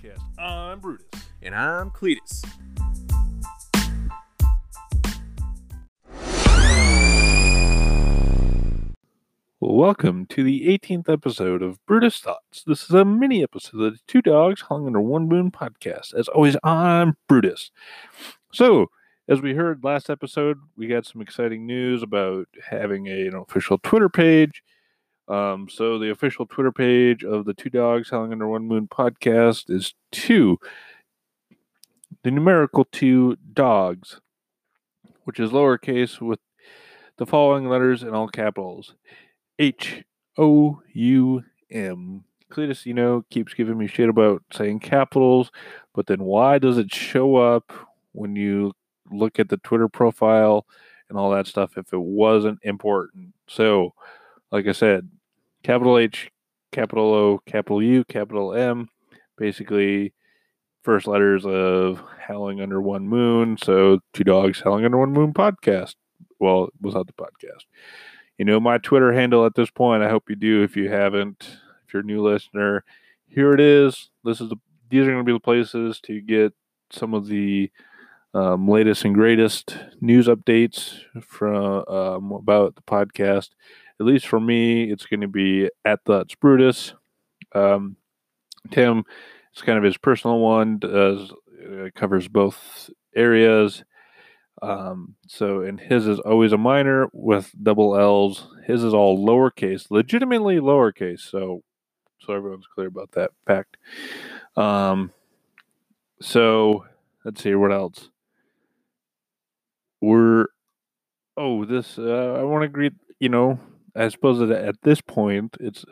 podcast. I'm Brutus. And I'm Cletus. Welcome to the 18th episode of Brutus Thoughts. This is a mini episode of the Two Dogs Hung Under One Moon podcast. As always, I'm Brutus. So, as we heard last episode, we got some exciting news about having a, an official Twitter page. Um, so, the official Twitter page of the Two Dogs Howling Under One Moon podcast is two, the numerical two dogs, which is lowercase with the following letters in all capitals. H O U M. Cletus, you know, keeps giving me shit about saying capitals, but then why does it show up when you look at the Twitter profile and all that stuff if it wasn't important? So, like I said, capital H, capital O, capital U, capital M, basically first letters of Howling Under One Moon. So, Two Dogs Howling Under One Moon podcast. Well, it was the podcast you know my Twitter handle at this point. I hope you do. If you haven't, if you're a new listener, here it is. This is the these are going to be the places to get some of the um, latest and greatest news updates from um, about the podcast. At least for me, it's going to be at Thoughts Brutus. Um, Tim, it's kind of his personal one. Does uh, covers both areas. Um, so, and his is always a minor with double L's. His is all lowercase, legitimately lowercase. So, so everyone's clear about that fact. Um, so let's see what else. We're oh this uh, I want to greet you know I suppose that at this point it's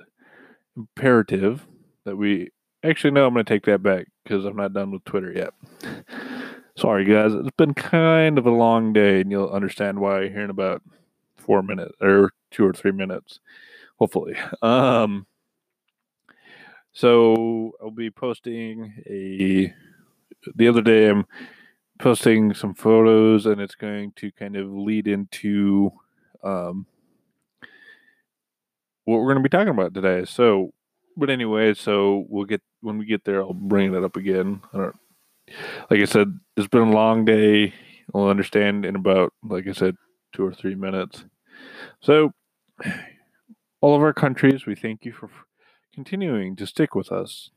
imperative that we actually no I'm going to take that back because I'm not done with Twitter yet. Sorry, guys. It's been kind of a long day, and you'll understand why here in about four minutes or two or three minutes, hopefully. Um, so I'll be posting a. The other day, I'm posting some photos, and it's going to kind of lead into um, what we're going to be talking about today. So, but anyway, so we'll get when we get there, I'll bring it up again. I don't like I said, it's been a long day. I'll understand in about, like I said, two or three minutes. So, all of our countries, we thank you for continuing to stick with us.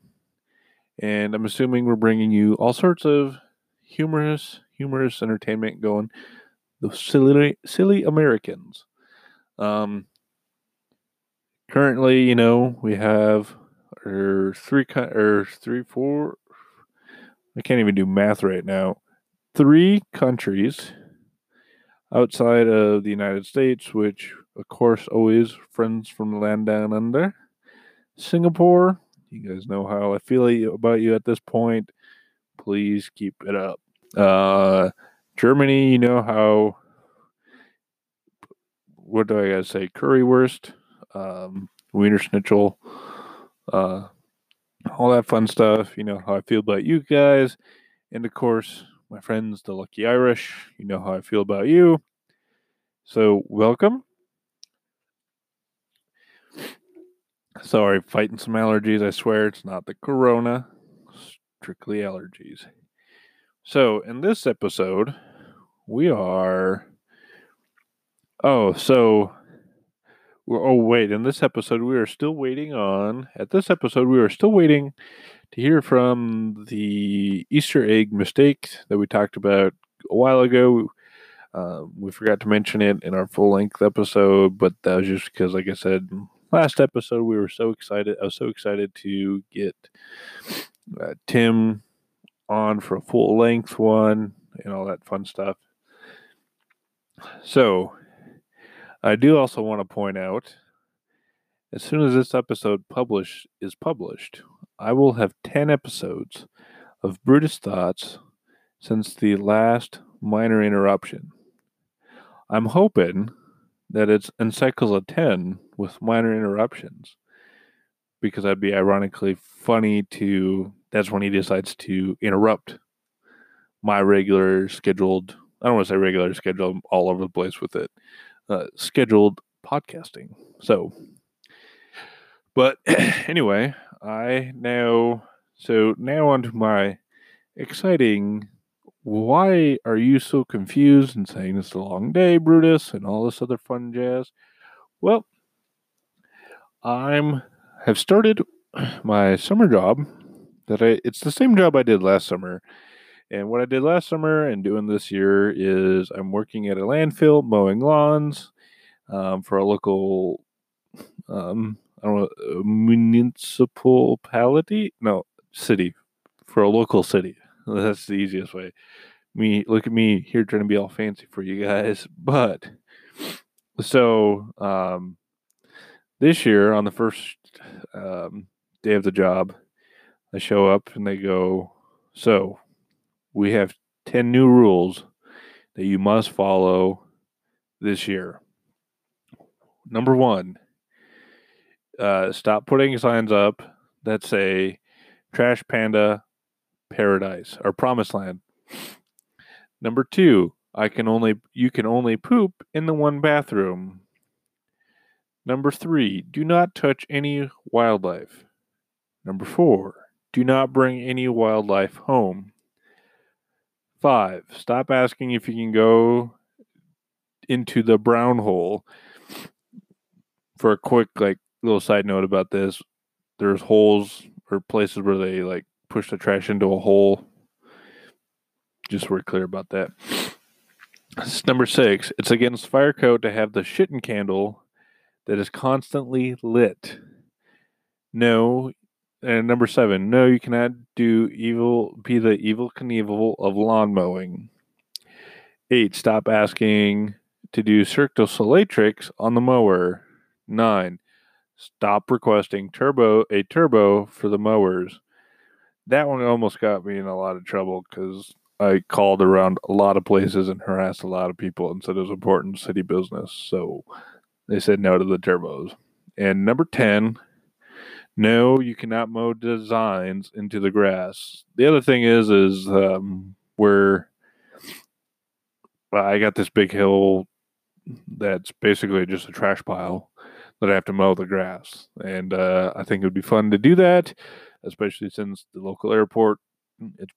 And I'm assuming we're bringing you all sorts of humorous, humorous entertainment going. The silly, silly Americans. Um, currently, you know, we have our three, or three, four, I can't even do math right now. Three countries outside of the United States, which, of course, always friends from the land down under. Singapore, you guys know how I feel about you at this point. Please keep it up. Uh, Germany, you know how. What do I gotta say? Currywurst, um, Wiener Schnitzel, uh, all that fun stuff. You know how I feel about you guys. And of course, my friends, the Lucky Irish. You know how I feel about you. So, welcome. Sorry, fighting some allergies. I swear it's not the corona, strictly allergies. So, in this episode, we are. Oh, so oh wait, in this episode we are still waiting on. At this episode we are still waiting to hear from the Easter egg mistake that we talked about a while ago. Uh, we forgot to mention it in our full length episode, but that was just because, like I said, last episode we were so excited. I was so excited to get uh, Tim on for a full length one and all that fun stuff. So I do also want to point out as soon as this episode publish is published, I will have 10 episodes of Brutus Thoughts since the last minor interruption. I'm hoping that it's Encycles of 10 with minor interruptions because that'd be ironically funny to that's when he decides to interrupt my regular scheduled I don't want to say regular schedule I'm all over the place with it uh, scheduled podcasting. So, but anyway, I now So now on to my exciting. Why are you so confused and saying it's a long day, Brutus, and all this other fun jazz? Well, I'm have started my summer job that I it's the same job I did last summer. And what I did last summer and doing this year is I'm working at a landfill mowing lawns um, for a local um, I don't know municipality no city for a local city. That's the easiest way. Me look at me here trying to be all fancy for you guys, but so um, this year on the first um, day of the job, I show up and they go, "So, we have 10 new rules that you must follow this year." Number 1, uh, stop putting signs up that say Trash Panda Paradise or Promised Land. Number 2, I can only you can only poop in the one bathroom. Number 3, do not touch any wildlife. Number 4, do not bring any wildlife home. 5, stop asking if you can go into the brown hole. For a quick like little side note about this, there's holes or places where they like push the trash into a hole. Just we're clear about that. Number six, it's against fire code to have the shitting candle that is constantly lit. No, and number seven, no, you cannot do evil, be the Evel Knievel of lawn mowing. Eight, stop asking to do Cirque du Soleil tricks on the mower. Nine, stop requesting turbo a turbo for the mowers. That one almost got me in a lot of trouble because I called around a lot of places and harassed a lot of people and said it was important city business. So they said no to the turbos. And number 10, no, you cannot mow designs into the grass. The other thing is, is um, where well, I got this big hill that's basically just a trash pile that I have to mow the grass. And uh, I think it would be fun to do that, especially since the local airport, it's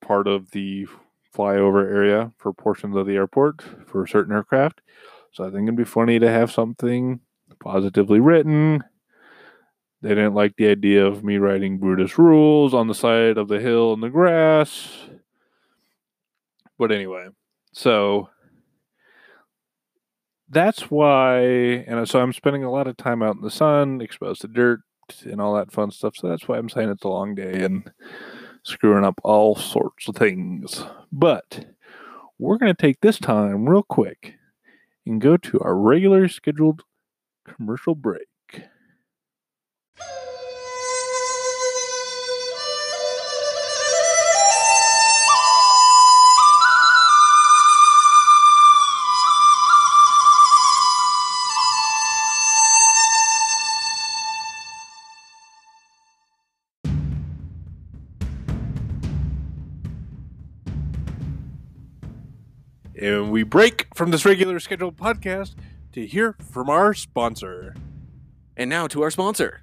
part of the flyover area for portions of the airport for certain aircraft. So I think it'd be funny to have something positively written. They didn't like the idea of me writing Brutus rules on the side of the hill in the grass. But anyway, so that's why, and so I'm spending a lot of time out in the sun, exposed to dirt and all that fun stuff. So that's why I'm saying it's a long day and screwing up all sorts of things. But we're going to take this time real quick and go to our regular scheduled commercial break. And we break from this regular scheduled podcast to hear from our sponsor. And now to our sponsor.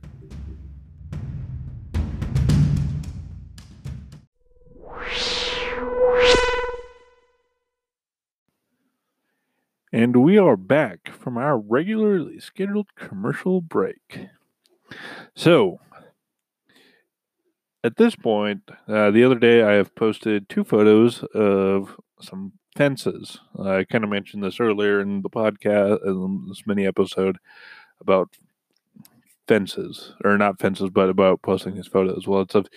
And we are back from our regularly scheduled commercial break. So, at this point, uh, the other day I have posted two photos of some fences. I kind of mentioned this earlier in the podcast, in this mini episode about fences, or not fences, but about posting these photos. Well, it's of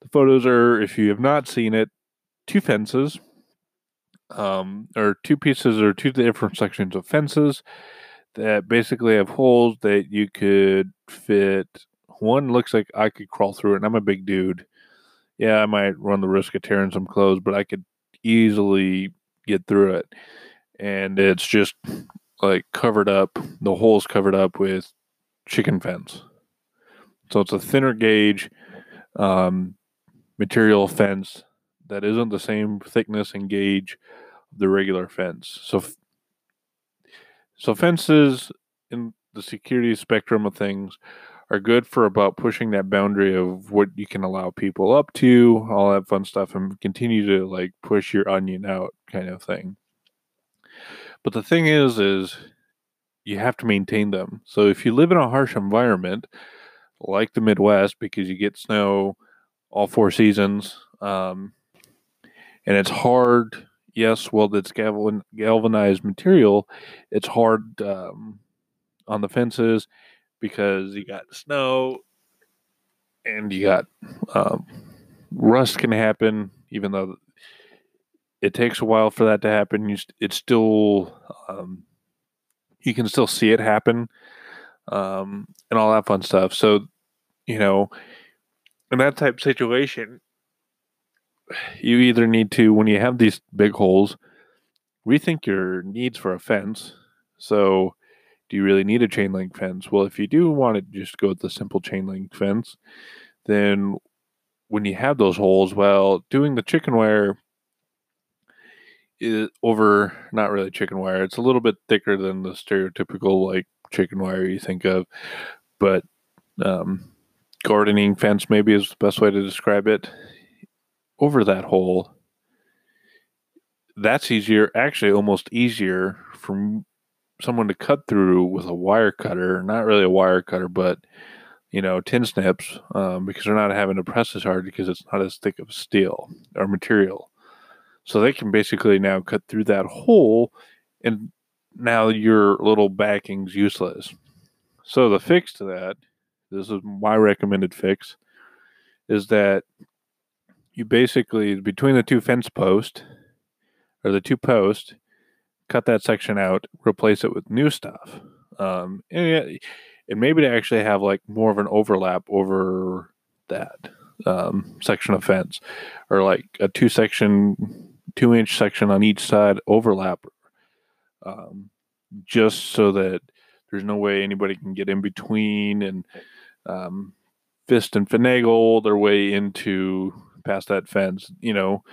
the photos are, if you have not seen it, two fences, um, or two pieces or two different sections of fences that basically have holes that you could fit. One looks like I could crawl through it, and I'm a big dude. Yeah, I might run the risk of tearing some clothes, but I could easily get through it. And it's just like covered up, the hole's covered up with chicken fence. So it's a thinner gauge um, material fence that isn't the same thickness and gauge the regular fence. So, so fences in the security spectrum of things are good for about pushing that boundary of what you can allow people up to, all that fun stuff, and continue to like push your onion out kind of thing. But the thing is, is you have to maintain them. So if you live in a harsh environment like the Midwest, because you get snow all four seasons, um, and it's hard. Yes, well, it's galvanized material. It's hard um, on the fences because you got snow and you got um, rust can happen, even though it takes a while for that to happen. You, it's still um, you can still see it happen um, and all that fun stuff. So, you know, in that type situation, you either need to, when you have these big holes, rethink your needs for a fence. So, do you really need a chain link fence? Well, if you do want to just go with the simple chain link fence, then when you have those holes, well, doing the chicken wire is over not really chicken wire. It's a little bit thicker than the stereotypical like chicken wire you think of, but um, gardening fence maybe is the best way to describe it. Over that hole, that's easier, actually, almost easier for someone to cut through with a wire cutter. Not really a wire cutter, but you know, tin snips, um, because they're not having to press as hard because it's not as thick of steel or material. So they can basically now cut through that hole and now your little backing's useless. So the fix to that, this is my recommended fix, is that you basically between the two fence posts or the two posts, cut that section out, replace it with new stuff. Um, and, and maybe to actually have like more of an overlap over that um, section of fence or like a two section two inch section on each side overlap um, just so that there's no way anybody can get in between and um, fist and finagle their way into past that fence. You know,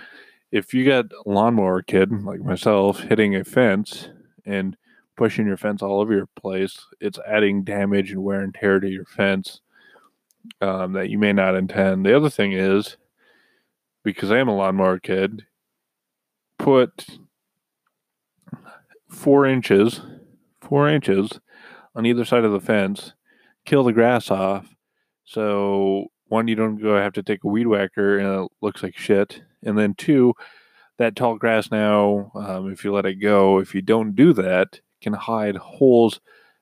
if you got a lawnmower kid like myself hitting a fence and pushing your fence all over your place, it's adding damage and wear and tear to your fence um, that you may not intend. The other thing is, because I am a lawnmower kid, put four inches, four inches on either side of the fence, kill the grass off. So one, you don't go have to take a weed whacker and it looks like shit. And then two, that tall grass now, um, if you let it go, if you don't do that, can hide holes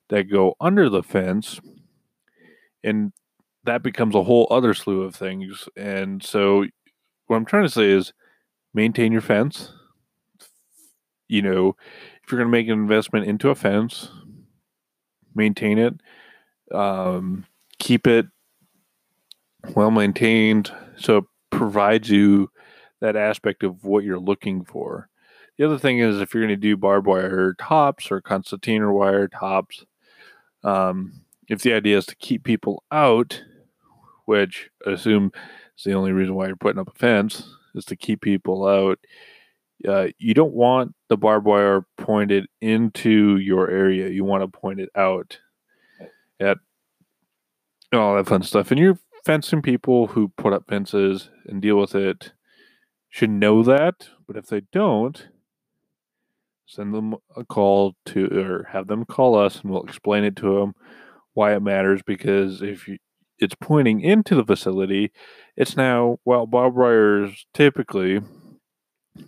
that go under the fence. And that becomes a whole other slew of things. And so what I'm trying to say is maintain your fence you know, if you're going to make an investment into a fence, maintain it, um, keep it well maintained so it provides you that aspect of what you're looking for. The other thing is if you're going to do barbed wire tops or concertina wire tops, um, if the idea is to keep people out, which I assume is the only reason why you're putting up a fence, is to keep people out, uh, you don't want the barbed wire pointed into your area. You want to point it out at all that fun stuff. And you're fencing people who put up fences and deal with it should know that. But if they don't, send them a call to or have them call us and we'll explain it to them why it matters. Because if you, it's pointing into the facility, it's now, well, barbed wires typically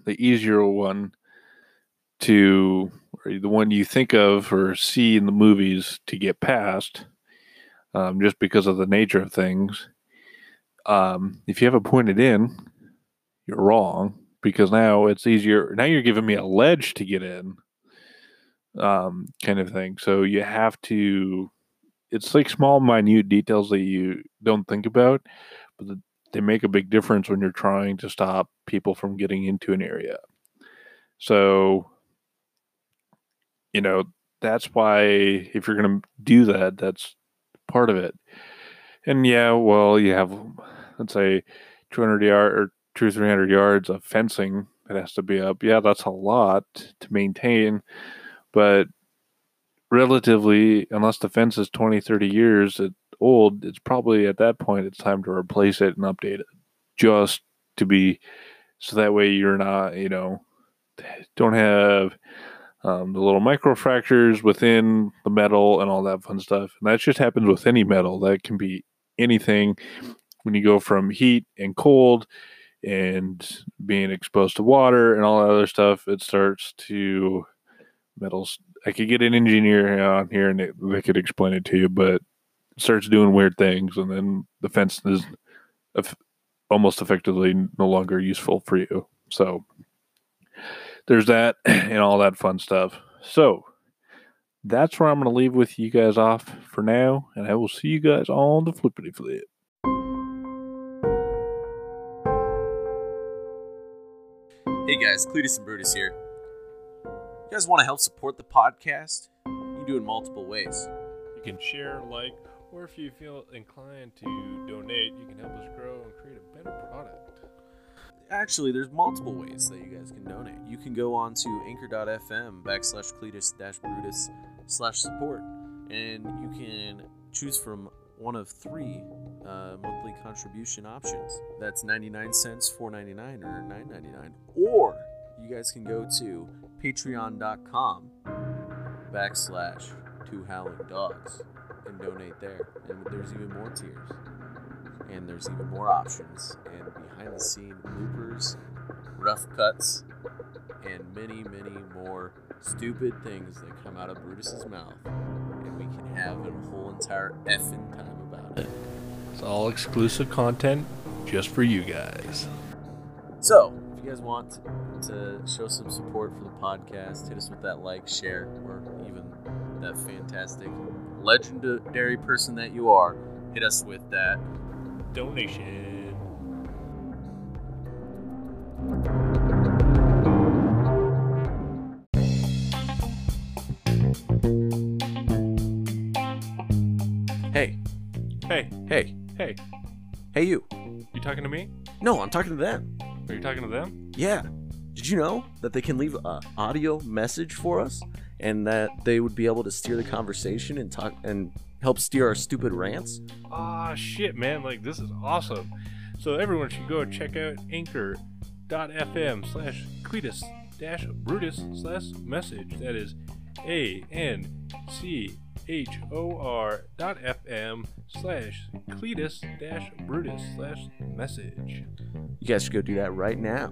the easier one to the one you think of or see in the movies to get past um, just because of the nature of things um, if you have it pointed in you're wrong because now it's easier now you're giving me a ledge to get in um, kind of thing so you have to it's like small minute details that you don't think about but the, they make a big difference when you're trying to stop people from getting into an area. So, you know, that's why if you're going to do that, that's part of it. And yeah, well, you have, let's say, 200 yard or two, 300 yards of fencing that has to be up. Yeah, that's a lot to maintain, but relatively, unless the fence is 20, 30 years, old, it's probably at that point it's time to replace it and update it, just to be so that way you're not you know don't have um, the little microfractures within the metal and all that fun stuff. And that just happens with any metal. That can be anything when you go from heat and cold and being exposed to water and all that other stuff. It starts to metals. I could get an engineer on here and they, they could explain it to you, but it starts doing weird things, and then the fence is almost effectively no longer useful for you. So there's that and all that fun stuff. So that's where I'm going to leave with you guys off for now, and I will see you guys on the flippity flip. Hey guys, Cletus and Brutus here. You guys want to help support the podcast? You can do it in multiple ways. You can share, like, or if you feel inclined to donate, you can help us grow and create a better product. Actually, there's multiple ways that you guys can donate. You can go on to anchor.fm backslash Cletus dash Brutus slash support, and you can choose from one of three uh, monthly contribution options. That's 99 cents, 4.99, or 9.99. Or you guys can go to patreon.com backslash two howling dogs and donate there. And there's even more tiers. And there's even more options and behind the scene bloopers, rough cuts, and many, many more stupid things that come out of Brutus's mouth. And we can have a whole entire effing time about it. It's all exclusive content just for you guys. So, if you guys want to show some support for the podcast, hit us with that like, share, or even that fantastic legendary person that you are. Hit us with that Donation. hey, Hey, hey, hey, hey, you. you talking to me? No, I'm talking to them. Are you talking to them? Yeah. Did you know that they can leave a audio message for us and that they would be able to steer the conversation and talk and help steer our stupid rants? Ah, shit, man. Like, this is awesome. So, everyone should go check out anchor.fm slash Cletus dash Brutus slash message. That is A N C H O R dot FM slash Cletus dash Brutus slash message. You guys should go do that right now.